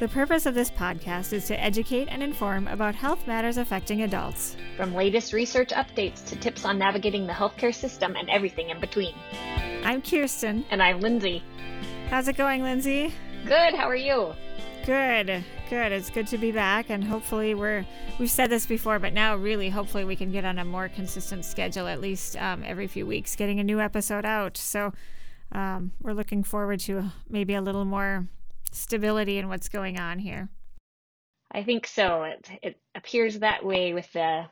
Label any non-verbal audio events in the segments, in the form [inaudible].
The purpose of this podcast is to educate and inform about health matters affecting adults. From latest research updates to tips on navigating the healthcare system and everything in between. I'm Kirsten. And I'm Lindsay. How's it going, Lindsay? Good, how are you? Good, good. It's good to be back, and hopefully we're we've said this before, but now really, hopefully we can get on a more consistent schedule, at least um, every few weeks, getting a new episode out. So um, we're looking forward to maybe a little more stability in what's going on here. I think so. It, it appears that way with the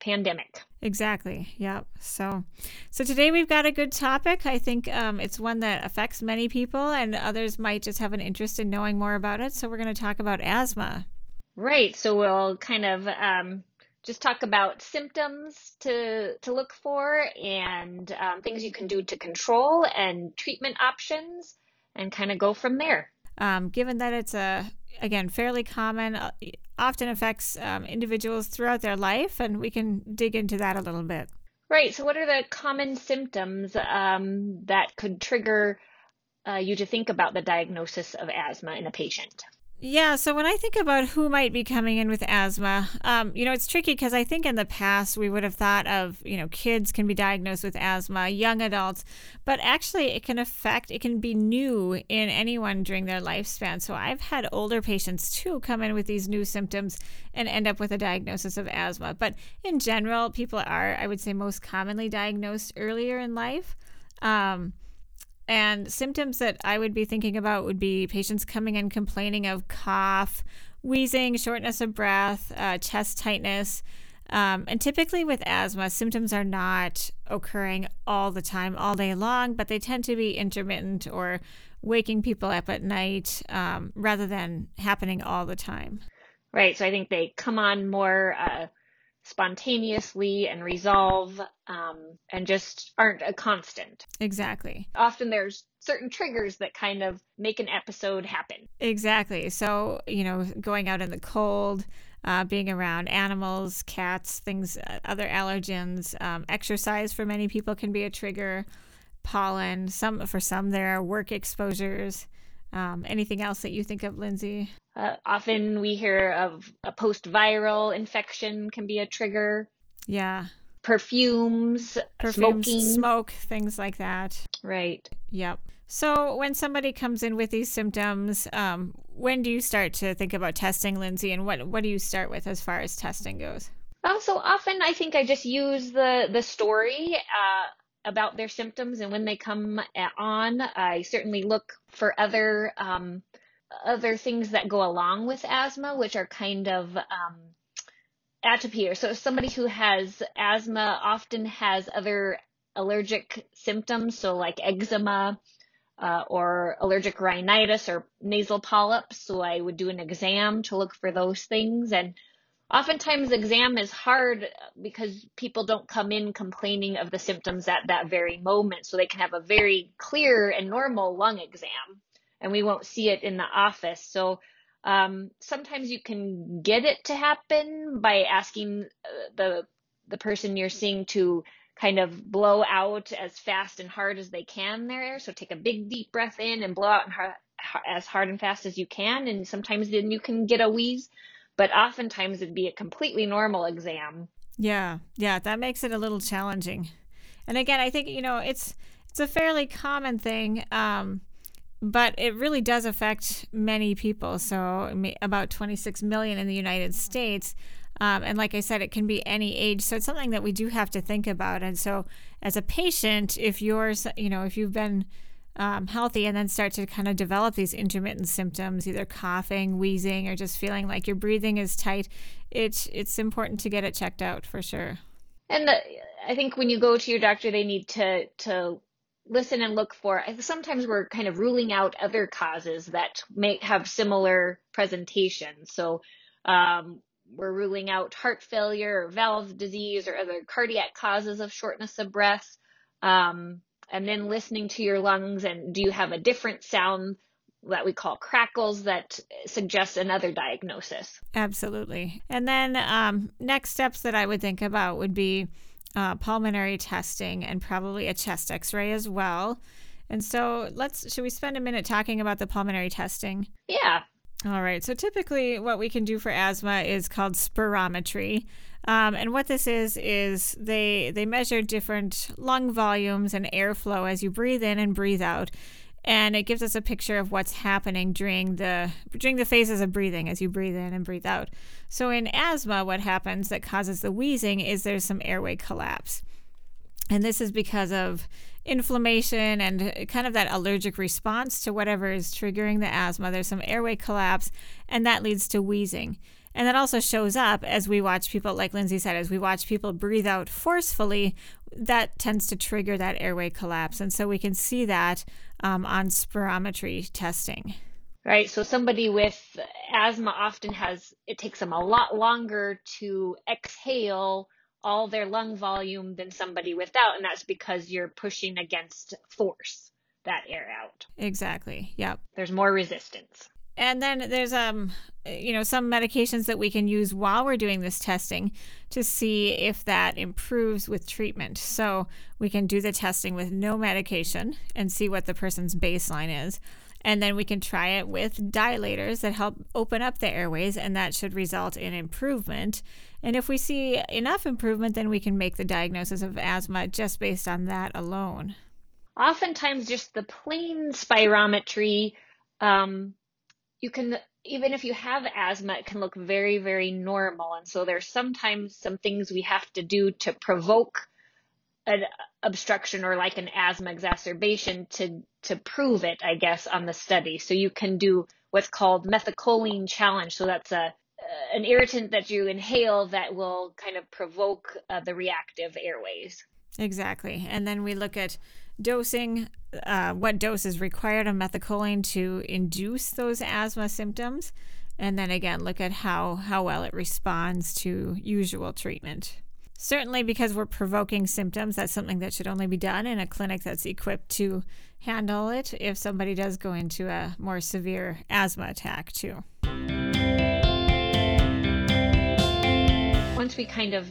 pandemic. Exactly. Yep. So, so today we've got a good topic. I think um, it's one that affects many people, and others might just have an interest in knowing more about it. So, we're going to talk about asthma. Right. So we'll kind of um, just talk about symptoms to to look for and um, things you can do to control and treatment options, and kind of go from there. Um, given that it's a again fairly common, uh, often affects um, individuals throughout their life, and we can dig into that a little bit. Right. So, what are the common symptoms um, that could trigger uh, you to think about the diagnosis of asthma in a patient? Yeah, so when I think about who might be coming in with asthma, um, you know, it's tricky because I think in the past we would have thought of, you know, kids can be diagnosed with asthma, young adults, but actually it can affect, it can be new in anyone during their lifespan. So I've had older patients too come in with these new symptoms and end up with a diagnosis of asthma. But in general, people are, I would say, most commonly diagnosed earlier in life. Um, and symptoms that I would be thinking about would be patients coming in complaining of cough, wheezing, shortness of breath, uh, chest tightness. Um, and typically with asthma, symptoms are not occurring all the time, all day long, but they tend to be intermittent or waking people up at night um, rather than happening all the time. Right. So I think they come on more uh, spontaneously and resolve um, and just aren't a constant. Exactly. Often there's certain triggers that kind of make an episode happen. Exactly. So, you know, going out in the cold, uh, being around animals, cats, things, uh, other allergens, um, exercise for many people can be a trigger. Pollen, some for some there are work exposures. Um, anything else that you think of, Lindsay? Uh, often we hear of a post-viral infection can be a trigger. Yeah. Perfumes, Perfumes, smoking. smoke, things like that. Right. Yep. So when somebody comes in with these symptoms, um, when do you start to think about testing, Lindsay? And what what do you start with as far as testing goes? Oh, so often I think I just use the the story uh, about their symptoms, and when they come on, I certainly look for other um, other things that go along with asthma, which are kind of um, atopy. Or so somebody who has asthma often has other allergic symptoms, so like eczema. Uh, or allergic rhinitis or nasal polyps. So I would do an exam to look for those things. And oftentimes exam is hard because people don't come in complaining of the symptoms at that very moment. So they can have a very clear and normal lung exam and we won't see it in the office. So um, sometimes you can get it to happen by asking uh, the the person you're seeing to kind of blow out as fast and hard as they can their air. So take a big deep breath in and blow out and as hard and fast as you can. And sometimes then you can get a wheeze, but oftentimes it'd be a completely normal exam. Yeah, yeah, that makes it a little challenging. And again, I think you know it's it's a fairly common thing, um, but it really does affect many people. So about 26 million in the United States. Um, and like I said, it can be any age. So it's something that we do have to think about. And so, as a patient, if you're, you know, if you've been um, healthy and then start to kind of develop these intermittent symptoms, either coughing, wheezing, or just feeling like your breathing is tight, it's it's important to get it checked out for sure. And the, I think when you go to your doctor, they need to to listen and look for. Sometimes we're kind of ruling out other causes that may have similar presentations. So um, we're ruling out heart failure or valve disease or other cardiac causes of shortness of breath. Um, and then listening to your lungs and do you have a different sound that we call crackles that suggests another diagnosis. Absolutely. And then um, next steps that I would think about would be uh, pulmonary testing and probably a chest x ray as well. And so let's, should we spend a minute talking about the pulmonary testing? Yeah. All right. So typically, what we can do for asthma is called spirometry. Um, and what this is is they they measure different lung volumes and airflow as you breathe in and breathe out, and it gives us a picture of what's happening during the during the phases of breathing as you breathe in and breathe out. So in asthma, what happens that causes the wheezing is there's some airway collapse. And this is because of inflammation and kind of that allergic response to whatever is triggering the asthma. There's some airway collapse, and that leads to wheezing. And that also shows up as we watch people, like Lindsay said, as we watch people breathe out forcefully, that tends to trigger that airway collapse. And so we can see that um, on spirometry testing. Right. So somebody with asthma often has, it takes them a lot longer to exhale all their lung volume than somebody without. And that's because you're pushing against force that air out. Exactly. Yep. There's more resistance. And then there's um you know some medications that we can use while we're doing this testing to see if that improves with treatment. So we can do the testing with no medication and see what the person's baseline is. And then we can try it with dilators that help open up the airways, and that should result in improvement. And if we see enough improvement, then we can make the diagnosis of asthma just based on that alone. Oftentimes, just the plain spirometry um, you can even if you have asthma it can look very very normal. And so there's sometimes some things we have to do to provoke an obstruction or like an asthma exacerbation to to prove it i guess on the study. So you can do what's called methacholine challenge. So that's a an irritant that you inhale that will kind of provoke uh, the reactive airways. Exactly. And then we look at dosing, uh, what dose is required of methacholine to induce those asthma symptoms, and then again look at how, how well it responds to usual treatment. Certainly, because we're provoking symptoms, that's something that should only be done in a clinic that's equipped to handle it if somebody does go into a more severe asthma attack, too. Once we kind of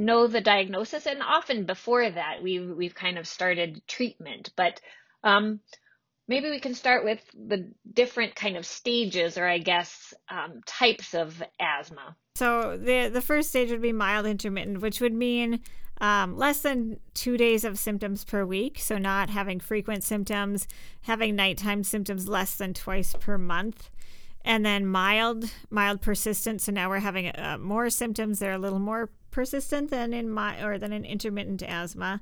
know the diagnosis, and often before that, we've we've kind of started treatment. But um, maybe we can start with the different kind of stages, or I guess um, types of asthma. So the the first stage would be mild intermittent, which would mean um, less than two days of symptoms per week. So not having frequent symptoms, having nighttime symptoms less than twice per month and then mild mild persistent so now we're having uh, more symptoms they're a little more persistent than in my or than an intermittent asthma.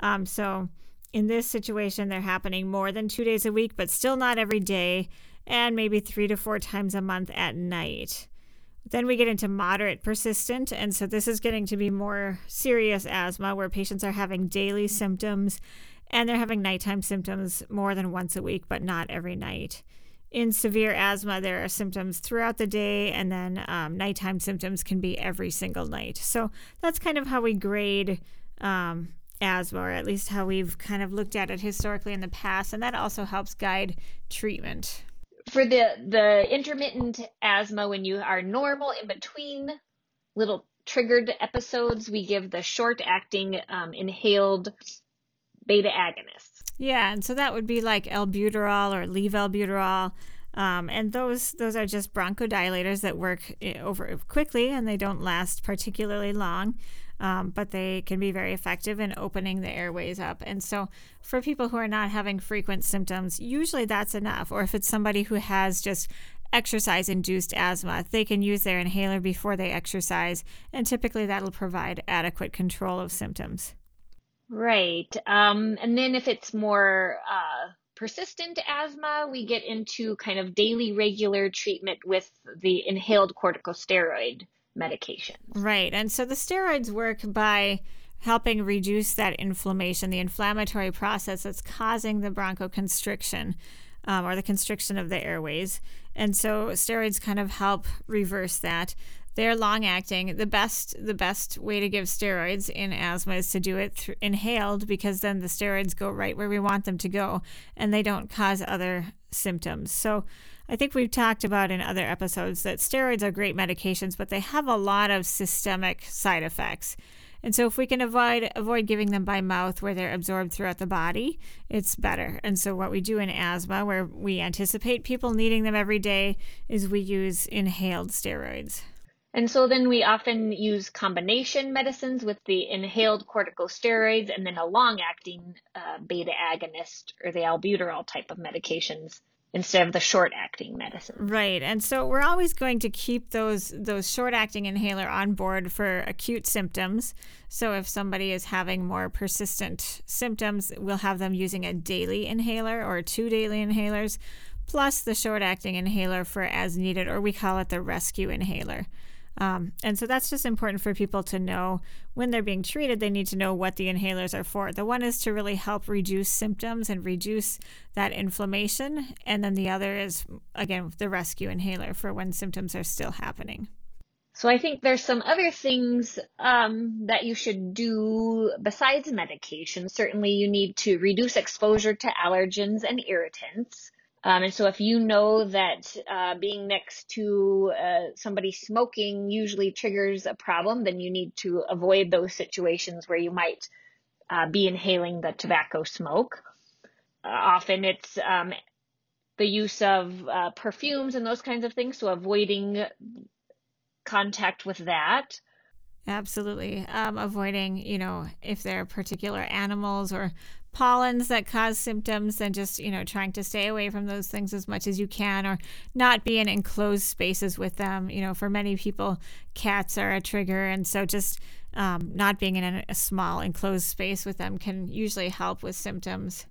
Um, so in this situation, they're happening more than two days a week, but still not every day, and maybe three to four times a month at night. Then we get into moderate persistent, and so this is getting to be more serious asthma where patients are having daily symptoms and they're having nighttime symptoms more than once a week, but not every night in severe asthma, there are symptoms throughout the day, and then um, nighttime symptoms can be every single night. So that's kind of how we grade um, asthma, or at least how we've kind of looked at it historically in the past, and that also helps guide treatment. For the the intermittent asthma, when you are normal in between little triggered episodes, we give the short acting um, inhaled beta agonists. Yeah, and so that would be like albuterol or levalbuterol. Um, and those those are just bronchodilators that work eh, over quickly and they don't last particularly long, um, but they can be very effective in opening the airways up. And so, for people who are not having frequent symptoms, usually that's enough. Or if it's somebody who has just exercise induced asthma, they can use their inhaler before they exercise, and typically that'll provide adequate control of symptoms. Right. Um, and then if it's more uh, persistent asthma, we get into kind of daily regular treatment with the inhaled corticosteroid medication. Right. And so the steroids work by helping reduce that inflammation, the inflammatory process that's causing the bronchoconstriction um, or the constriction of the airways. And so steroids kind of help reverse that. They're long acting. The best the best way to give steroids in asthma is to do it th- inhaled because then the steroids go right where we want them to go and they don't cause other symptoms. So I think we've talked about in other episodes that steroids are great medications, but they have a lot of systemic side effects. And so if we can avoid avoid giving them by mouth where they're absorbed throughout the body, it's better. And so what we do in asthma where we anticipate people needing them every day is we use inhaled steroids. And so then we often use combination medicines with the inhaled corticosteroids and then a long acting uh, beta agonist or the albuterol type of medications instead of the short acting medicine. Right. And so we're always going to keep those those short acting inhaler on board for acute symptoms. So if somebody is having more persistent symptoms, we'll have them using a daily inhaler or two daily inhalers plus the short acting inhaler for as needed or we call it the rescue inhaler. Um, and so that's just important for people to know when they're being treated, they need to know what the inhalers are for. The one is to really help reduce symptoms and reduce that inflammation. And then the other is, again, the rescue inhaler for when symptoms are still happening. So I think there's some other things um, that you should do besides medication. Certainly, you need to reduce exposure to allergens and irritants. Um, and so if you know that uh, being next to uh, somebody smoking usually triggers a problem, then you need to avoid those situations where you might uh, be inhaling the tobacco smoke. Uh, often it's um, the use of uh, perfumes and those kinds of things, so avoiding contact with that. Absolutely. Um, avoiding, you know, if there are particular animals or pollens that cause symptoms, and just, you know, trying to stay away from those things as much as you can or not be in enclosed spaces with them. You know, for many people, cats are a trigger. And so just um, not being in a, small enclosed space with them can usually help with symptoms.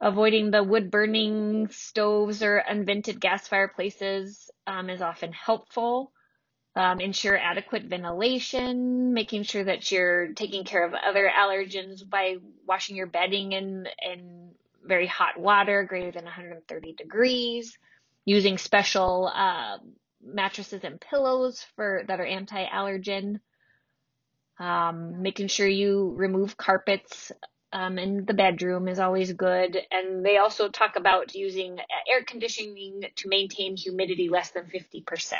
Avoiding the wood burning stoves or unvented gas fireplaces um, is often helpful um, ensure adequate ventilation, making sure that you're taking care of other allergens by washing your bedding in, in very hot water, greater than 130 degrees, using special uh, mattresses and pillows for that are anti-allergen, um, making sure you remove carpets um, in the bedroom is always good. And they also talk about using air conditioning to maintain humidity less than 50%.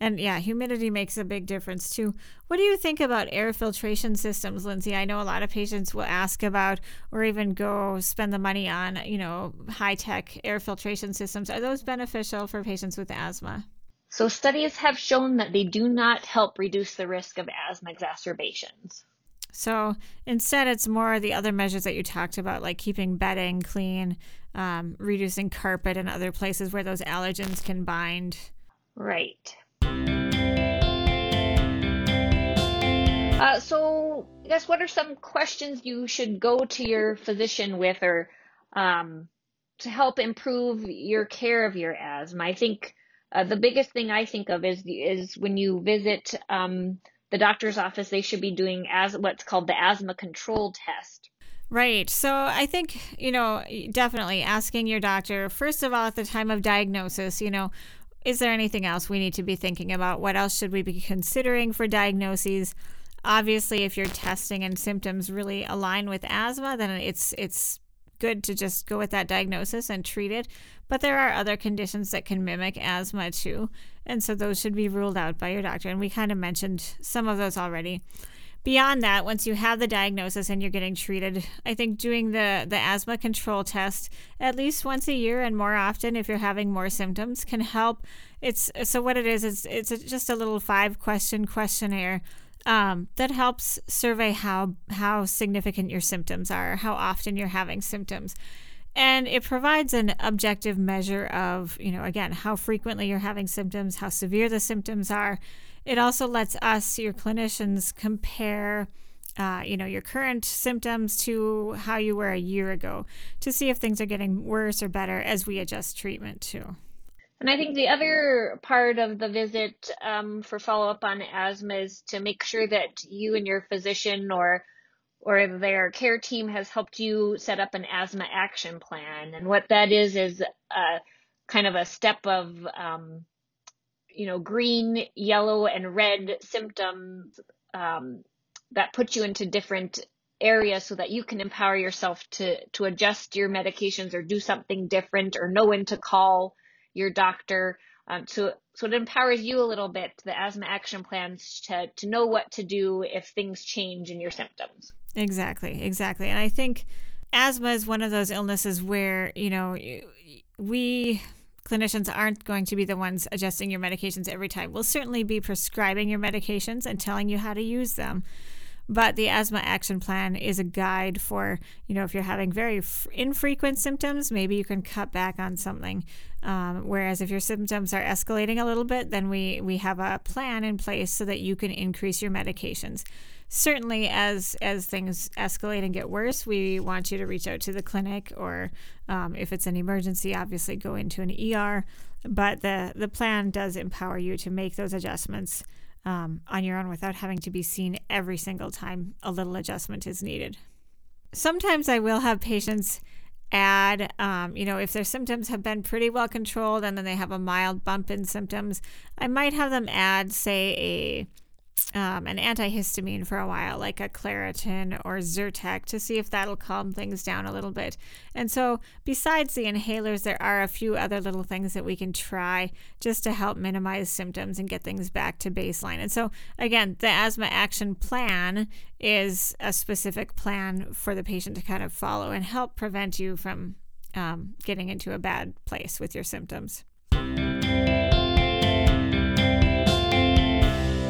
And yeah, humidity makes a big difference too. What do you think about air filtration systems, Lindsay? I know a lot of patients will ask about or even go spend the money on, you know, high tech air filtration systems. Are those beneficial for patients with asthma? So, studies have shown that they do not help reduce the risk of asthma exacerbations. So, instead, it's more the other measures that you talked about, like keeping bedding clean, um, reducing carpet and other places where those allergens can bind. Right. Uh, so, I guess what are some questions you should go to your physician with, or um, to help improve your care of your asthma? I think uh, the biggest thing I think of is is when you visit um, the doctor's office, they should be doing as what's called the asthma control test. Right. So I think, you know, definitely asking your doctor, first of all, at the time of diagnosis, you know, is there anything else we need to be thinking about? What else should we be considering for diagnoses? Obviously, if your testing and symptoms really align with asthma, then it's it's good to just go with that diagnosis and treat it. But there are other conditions that can mimic asthma too, and so those should be ruled out by your doctor. And we kind of mentioned some of those already. Beyond that, once you have the diagnosis and you're getting treated, I think doing the, the asthma control test at least once a year and more often if you're having more symptoms can help. It's so what it is is it's just a little five question questionnaire um, that helps survey how how significant your symptoms are, how often you're having symptoms. And it provides an objective measure of, you know, again, how frequently you're having symptoms, how severe the symptoms are. It also lets us, your clinicians, compare, uh, you know, your current symptoms to how you were a year ago to see if things are getting worse or better as we adjust treatment too. And I think the other part of the visit um, for follow up on asthma is to make sure that you and your physician or or their care team has helped you set up an asthma action plan. And what that is is a kind of a step of um, you know green, yellow, and red symptoms um, that put you into different areas so that you can empower yourself to to adjust your medications or do something different or know when to call your doctor. Um, so so it empowers you a little bit the asthma action plans to to know what to do if things change in your symptoms. Exactly, exactly. And I think asthma is one of those illnesses where, you know, we clinicians aren't going to be the ones adjusting your medications every time. We'll certainly be prescribing your medications and telling you how to use them. But the asthma action plan is a guide for, you know, if you're having very f- infrequent symptoms, maybe you can cut back on something. Um, whereas if your symptoms are escalating a little bit, then we, we have a plan in place so that you can increase your medications certainly as as things escalate and get worse, we want you to reach out to the clinic or um, if it's an emergency, obviously go into an ER. But the the plan does empower you to make those adjustments um, on your own without having to be seen every single time a little adjustment is needed. Sometimes I will have patients add, um, you know, if their symptoms have been pretty well controlled and then they have a mild bump in symptoms, I might have them add, say, a um, an antihistamine for a while, like a Claritin or Zyrtec, to see if that'll calm things down a little bit. And so, besides the inhalers, there are a few other little things that we can try just to help minimize symptoms and get things back to baseline. And so, again, the asthma action plan is a specific plan for the patient to kind of follow and help prevent you from um, getting into a bad place with your symptoms.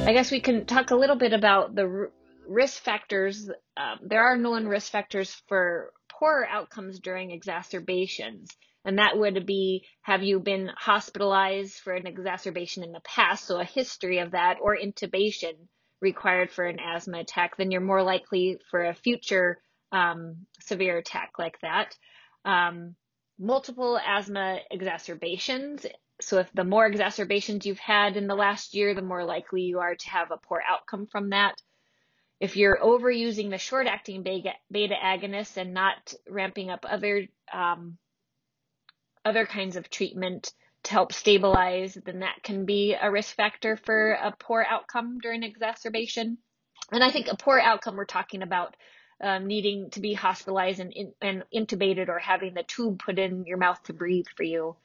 I guess we can talk a little bit about the risk factors. Um, there are known risk factors for poor outcomes during exacerbations. And that would be have you been hospitalized for an exacerbation in the past, so a history of that, or intubation required for an asthma attack, then you're more likely for a future um, severe attack like that. Um, multiple asthma exacerbations so if the more exacerbations you've had in the last year, the more likely you are to have a poor outcome from that. If you're overusing the short acting beta, agonists and not ramping up other um, other kinds of treatment to help stabilize, then that can be a risk factor for a poor outcome during exacerbation. And I think a poor outcome we're talking about um, needing to be hospitalized and, and intubated or having the tube put in your mouth to breathe for you.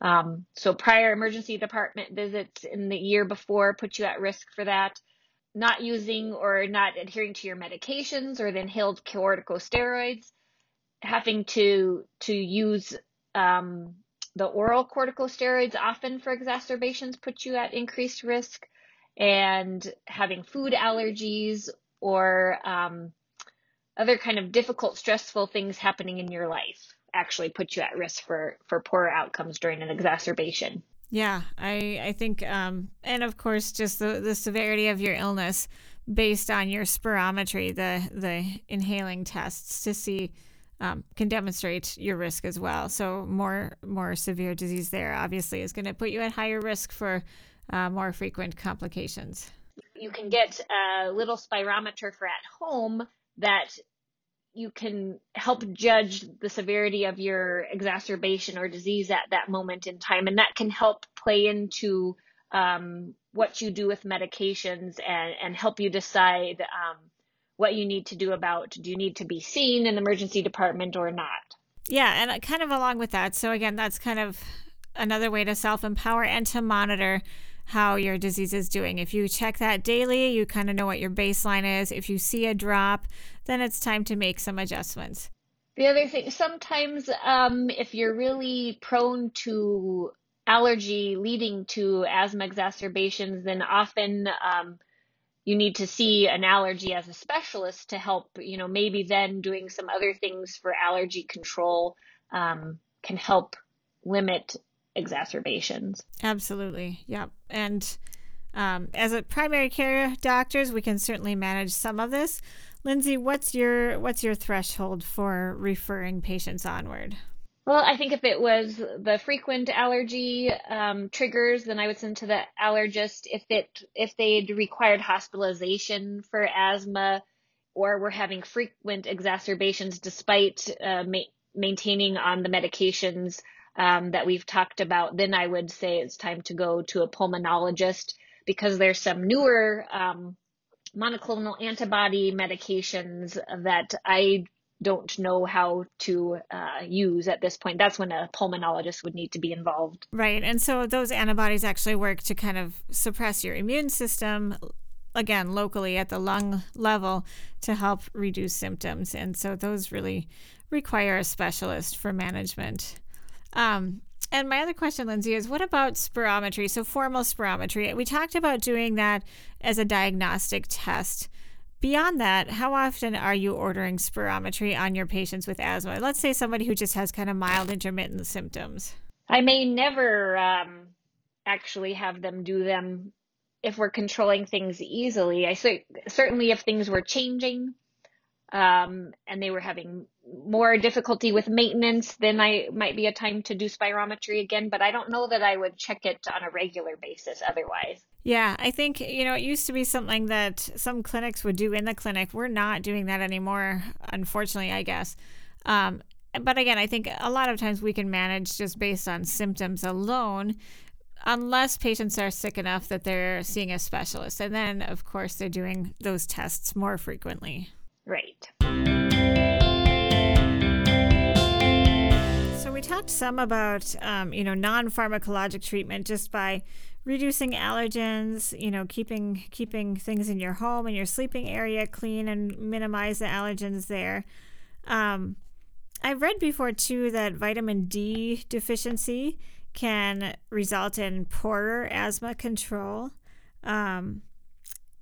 Um, so prior emergency department visits in the year before put you at risk for that. Not using or not adhering to your medications or the inhaled corticosteroids, having to to use um, the oral corticosteroids often for exacerbations put you at increased risk, and having food allergies or um, other kind of difficult, stressful things happening in your life actually put you at risk for for poorer outcomes during an exacerbation. Yeah, I I think um and of course just the the severity of your illness based on your spirometry, the the inhaling tests to see um, can demonstrate your risk as well. So more more severe disease there obviously is going to put you at higher risk for uh, more frequent complications. You can get a little spirometer for at home that you can help judge the severity of your exacerbation or disease at that moment in time. And that can help play into um, what you do with medications and, and help you decide um, what you need to do about do you need to be seen in the emergency department or not. Yeah, and kind of along with that. So, again, that's kind of another way to self empower and to monitor how your disease is doing. If you check that daily, you kind of know what your baseline is. If you see a drop, then it's time to make some adjustments. The other thing, sometimes um, if you're really prone to allergy leading to asthma exacerbations, then often um, you need to see an allergy as a specialist to help, you know, maybe then doing some other things for allergy control um, can help limit exacerbations. Absolutely. Yep. And um, as a primary care doctors, we can certainly manage some of this. Lindsay, what's your what's your threshold for referring patients onward? Well, I think if it was the frequent allergy um, triggers, then I would send to the allergist. If it if they'd required hospitalization for asthma, or we're having frequent exacerbations despite uh, ma- maintaining on the medications um, that we've talked about, then I would say it's time to go to a pulmonologist because there's some newer um, monoclonal antibody medications that I don't know how to uh, use at this point. That's when a pulmonologist would need to be involved. Right. And so those antibodies actually work to kind of suppress your immune system, again, locally at the lung level to help reduce symptoms. And so those really require a specialist for management. Um, and my other question, Lindsay, is what about spirometry? So, formal spirometry. We talked about doing that as a diagnostic test. Beyond that, how often are you ordering spirometry on your patients with asthma? Let's say somebody who just has kind of mild intermittent symptoms. I may never um, actually have them do them if we're controlling things easily. I cer- certainly, if things were changing um, and they were having more difficulty with maintenance, then I might be a time to do spirometry again. But I don't know that I would check it on a regular basis otherwise. Yeah, I think, you know, it used to be something that some clinics would do in the clinic. We're not doing that anymore, unfortunately, I guess. Um, but again, I think a lot of times we can manage just based on symptoms alone, unless patients are sick enough that they're seeing a specialist. And then, of course, they're doing those tests more frequently. Right. So we talked some about, um, you know, non-pharmacologic treatment just by reducing allergens, you know, keeping keeping things in your home and your sleeping area clean and minimize the allergens there. Um, I've read before too that vitamin D deficiency can result in poorer asthma control. Um,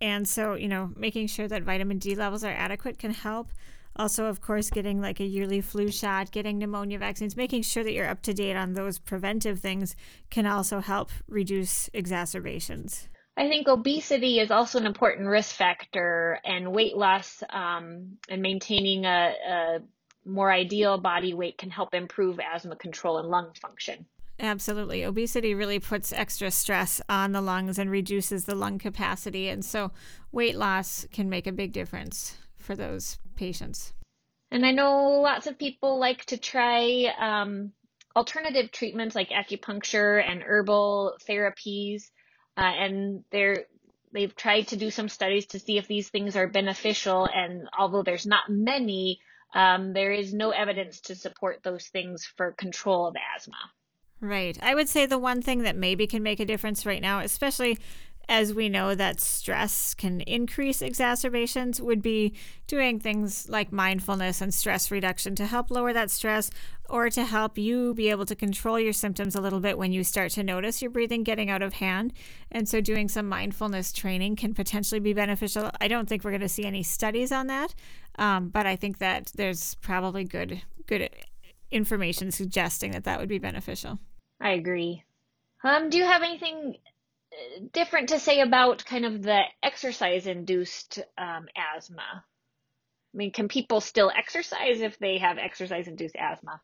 and so, you know, making sure that vitamin D levels are adequate can help. Also, of course, getting like a yearly flu shot, getting pneumonia vaccines, making sure that you're up to date on those preventive things can also help reduce exacerbations. I think obesity is also an important risk factor, and weight loss um, and maintaining a, a more ideal body weight can help improve asthma control and lung function. Absolutely. Obesity really puts extra stress on the lungs and reduces the lung capacity. And so weight loss can make a big difference for those patients. And I know lots of people like to try um, alternative treatments like acupuncture and herbal therapies. Uh, and they're they've tried to do some studies to see if these things are beneficial. And although there's not many, um, there is no evidence to support those things for control of asthma. Right. I would say the one thing that maybe can make a difference right now, especially as we know that stress can increase exacerbations, would be doing things like mindfulness and stress reduction to help lower that stress or to help you be able to control your symptoms a little bit when you start to notice your breathing getting out of hand. And so, doing some mindfulness training can potentially be beneficial. I don't think we're going to see any studies on that, um, but I think that there's probably good good information suggesting that that would be beneficial. I agree. Um, do you have anything uh, different to say about kind of the exercise induced um, asthma? I mean, can people still exercise if they have exercise induced asthma?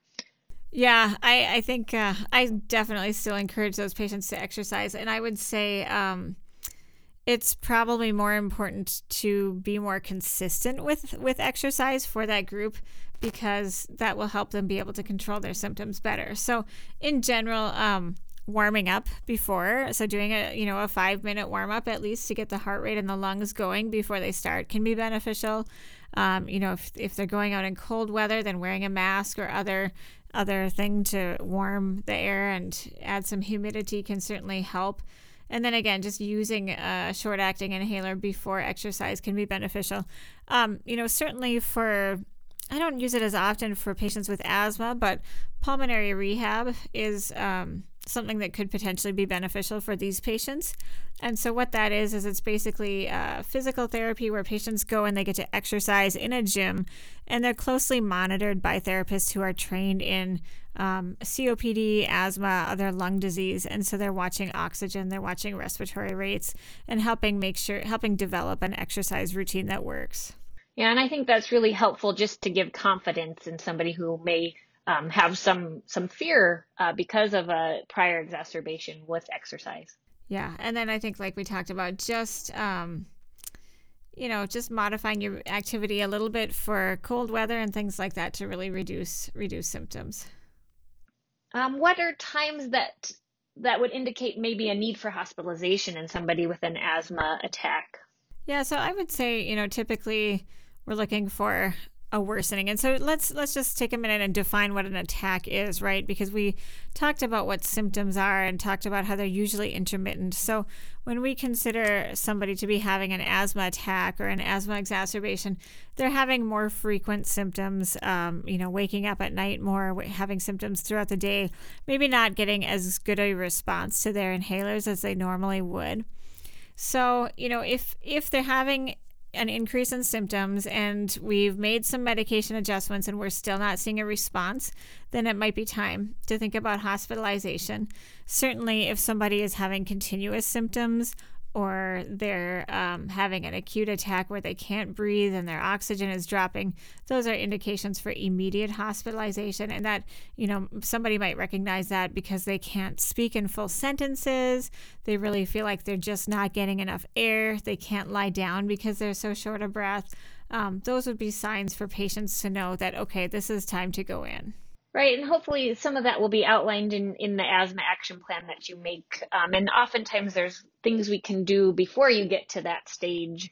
Yeah, I, I think uh, I definitely still encourage those patients to exercise. And I would say um, it's probably more important to be more consistent with, with exercise for that group because that will help them be able to control their symptoms better. So, in general, um, warming up before, so doing a you know a five minute warm up at least to get the heart rate and the lungs going before they start can be beneficial. Um, you know, if if they're going out in cold weather, then wearing a mask or other other thing to warm the air and add some humidity can certainly help. And then again, just using a short acting inhaler before exercise can be beneficial. Um, you know, certainly for I don't use it as often for patients with asthma, but pulmonary rehab is um, something that could potentially be beneficial for these patients. And so, what that is, is it's basically uh, physical therapy where patients go and they get to exercise in a gym, and they're closely monitored by therapists who are trained in um, COPD, asthma, other lung disease. And so, they're watching oxygen, they're watching respiratory rates, and helping make sure, helping develop an exercise routine that works. Yeah, and I think that's really helpful just to give confidence in somebody who may um, have some some fear uh, because of a prior exacerbation with exercise. Yeah, and then I think like we talked about, just um, you know, just modifying your activity a little bit for cold weather and things like that to really reduce reduce symptoms. Um, what are times that that would indicate maybe a need for hospitalization in somebody with an asthma attack? Yeah, so I would say, you know, typically we're looking for a worsening. And so let's let's just take a minute and define what an attack is, right? Because we talked about what symptoms are and talked about how they're usually intermittent. So when we consider somebody to be having an asthma attack or an asthma exacerbation, they're having more frequent symptoms. Um, you know, waking up at night more, having symptoms throughout the day, maybe not getting as good a response to their inhalers as they normally would. So, you know, if if they're having an increase in symptoms and we've made some medication adjustments and we're still not seeing a response, then it might be time to think about hospitalization. Certainly, if somebody is having continuous symptoms or they're um, having an acute attack where they can't breathe and their oxygen is dropping, those are indications for immediate hospitalization. And that, you know, somebody might recognize that because they can't speak in full sentences. They really feel like they're just not getting enough air. They can't lie down because they're so short of breath. Um, those would be signs for patients to know that, okay, this is time to go in. Right, and hopefully some of that will be outlined in, in the asthma action plan that you make. Um, and oftentimes there's things we can do before you get to that stage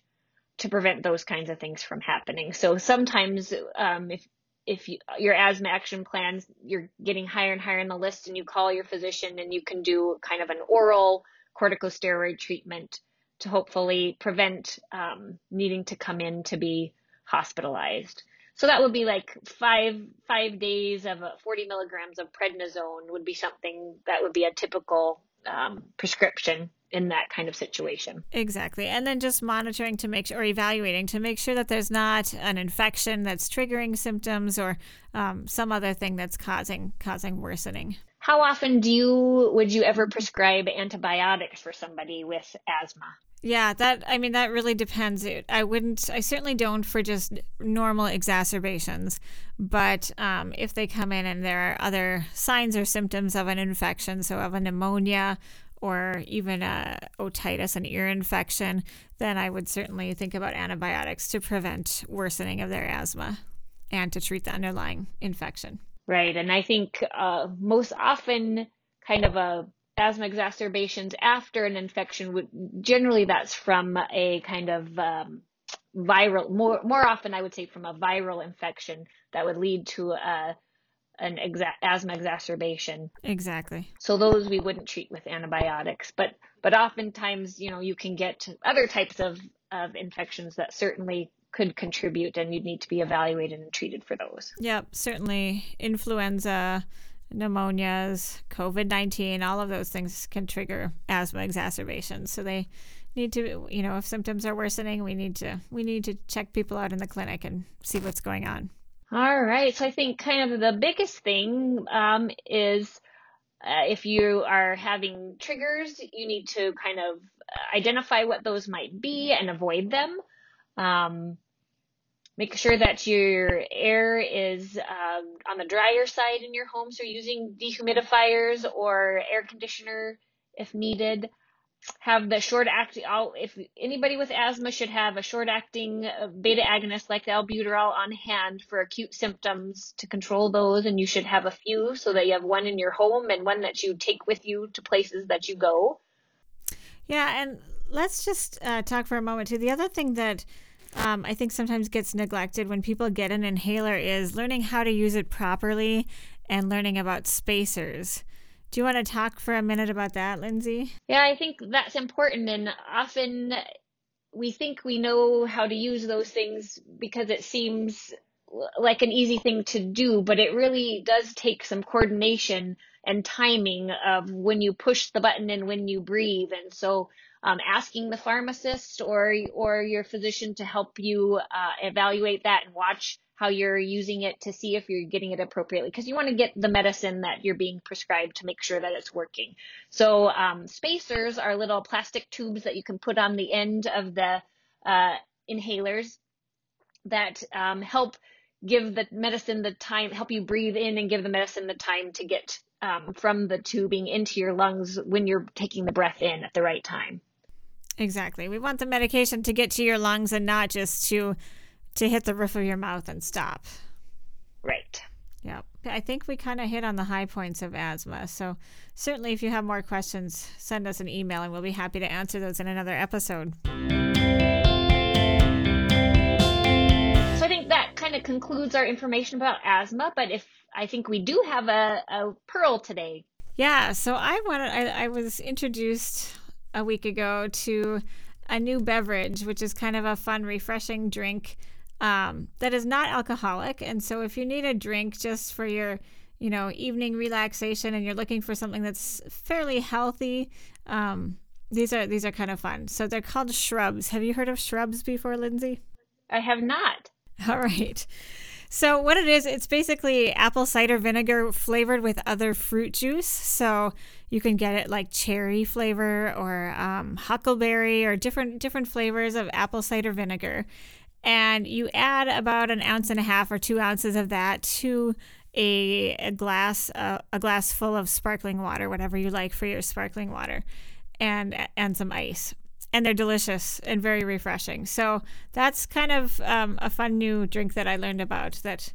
to prevent those kinds of things from happening. So sometimes um, if if you, your asthma action plans, you're getting higher and higher in the list, and you call your physician, and you can do kind of an oral corticosteroid treatment to hopefully prevent um, needing to come in to be hospitalized. So that would be like five five days of 40 milligrams of prednisone would be something that would be a typical um, prescription in that kind of situation. Exactly. And then just monitoring to make sure, or evaluating to make sure that there's not an infection that's triggering symptoms or um, some other thing that's causing causing worsening. How often do you would you ever prescribe antibiotics for somebody with asthma? Yeah, that I mean that really depends. I wouldn't. I certainly don't for just normal exacerbations, but um, if they come in and there are other signs or symptoms of an infection, so of a pneumonia or even a otitis, an ear infection, then I would certainly think about antibiotics to prevent worsening of their asthma and to treat the underlying infection. Right, and I think uh, most often, kind of a asthma exacerbations after an infection would generally that's from a kind of um, viral more more often I would say from a viral infection that would lead to a an exa- asthma exacerbation. Exactly. So those we wouldn't treat with antibiotics, but but oftentimes you know you can get other types of of infections that certainly could contribute and you'd need to be evaluated and treated for those. Yep, certainly influenza pneumonias, COVID 19, all of those things can trigger asthma exacerbations. So they need to, you know, if symptoms are worsening, we need to we need to check people out in the clinic and see what's going on. All right. So I think kind of the biggest thing um, is uh, if you are having triggers, you need to kind of identify what those might be and avoid them. Um, Make sure that your air is um, on the drier side in your home, so using dehumidifiers or air conditioner if needed. Have the short acting, if anybody with asthma should have a short acting uh, beta agonist like the albuterol on hand for acute symptoms to control those. And you should have a few so that you have one in your home and one that you take with you to places that you go. Yeah, and let's just uh, talk for a moment too. The other thing that um, I think sometimes gets neglected when people get an inhaler is learning how to use it properly and learning about spacers. Do you want to talk for a minute about that, Lindsay? Yeah, I think that's important. And often we think we know how to use those things because it seems like an easy thing to do, but it really does take some coordination and timing of when you push the button and when you breathe. And so um, asking the pharmacist or or your physician to help you uh, evaluate that and watch how you're using it to see if you're getting it appropriately because you want to get the medicine that you're being prescribed to make sure that it's working. So um, spacers are little plastic tubes that you can put on the end of the uh, inhalers that um, help give the medicine the time, help you breathe in and give the medicine the time to get um, from the tubing into your lungs when you're taking the breath in at the right time. Exactly. We want the medication to get to your lungs and not just to to hit the roof of your mouth and stop. Right. Yep. I think we kind of hit on the high points of asthma. So, certainly, if you have more questions, send us an email and we'll be happy to answer those in another episode. So I think that kind of concludes our information about asthma. But if I think we do have a, a pearl today. Yeah. So I wanted. I, I was introduced a week ago to a new beverage, which is kind of a fun, refreshing drink um, that is not alcoholic. And so if you need a drink just for your you know evening relaxation and you're looking for something that's fairly healthy um, these are these are kind of fun so they're called shrubs have you heard of shrubs before lindsay I have not. [laughs] all right. So what it is, it's basically apple cider vinegar flavored with other fruit juice. So you can get it like cherry flavor or um, huckleberry or different different flavors of apple cider vinegar. And you add about an ounce and a half or two ounces of that to a, a glass uh, a glass full of sparkling water, whatever you like for your sparkling water, and and some ice and they're delicious and very refreshing. So that's kind of um, a fun new drink that I learned about that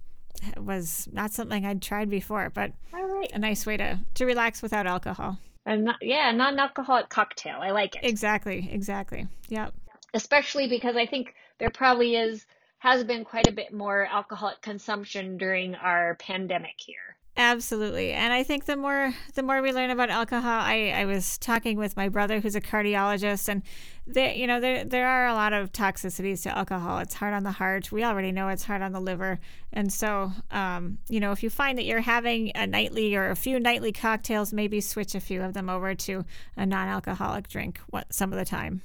was not something I'd tried before, but right. a nice way to, to relax without alcohol. And not, yeah, non-alcoholic cocktail. I like it. Exactly, exactly. Yep. Especially because I think there probably is has been quite a bit more alcoholic consumption during our pandemic here. Absolutely. And I think the more the more we learn about alcohol, I, I was talking with my brother who's a cardiologist and there you know, there there are a lot of toxicities to alcohol. It's hard on the heart. We already know it's hard on the liver. And so um, you know, if you find that you're having a nightly or a few nightly cocktails, maybe switch a few of them over to a non alcoholic drink what some of the time.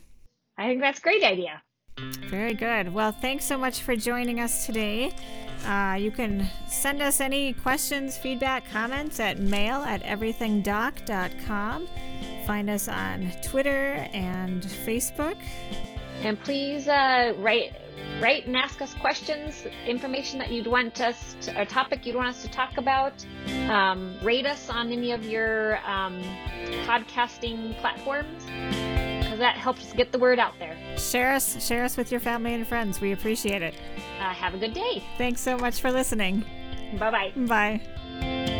I think that's a great idea. Very good. Well, thanks so much for joining us today. Uh, you can send us any questions, feedback, comments at mail at everythingdoc.com. Find us on Twitter and Facebook. And please uh, write write and ask us questions, information that you'd want us to, a topic you'd want us to talk about. Um, rate us on any of your um, podcasting platforms that helps us get the word out there. Share us, share us with your family and friends. We appreciate it. Uh, have a good day. Thanks so much for listening. Bye bye. Bye.